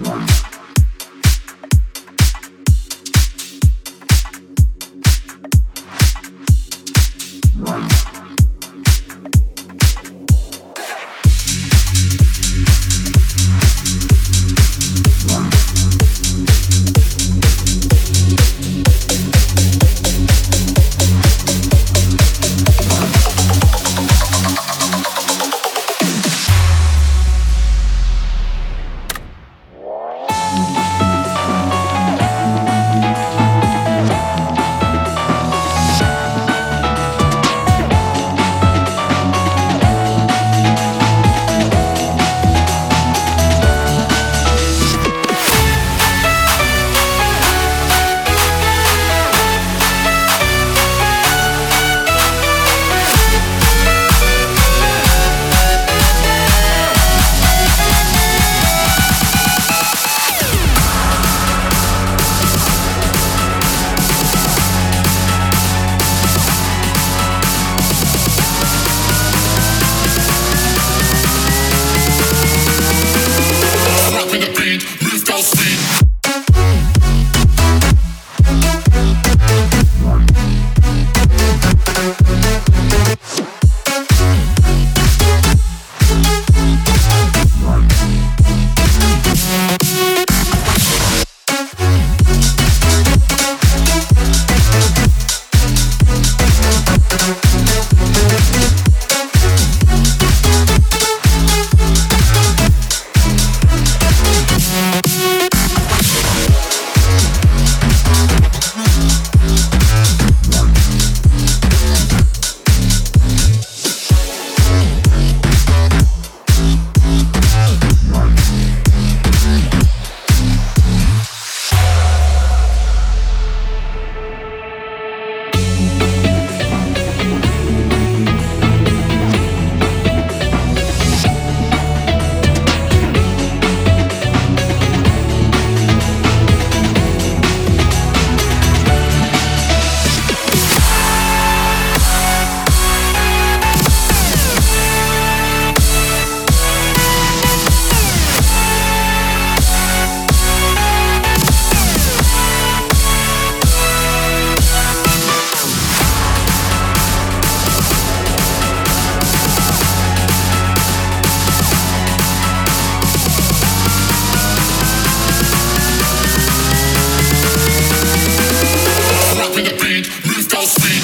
Right. Freak. shake.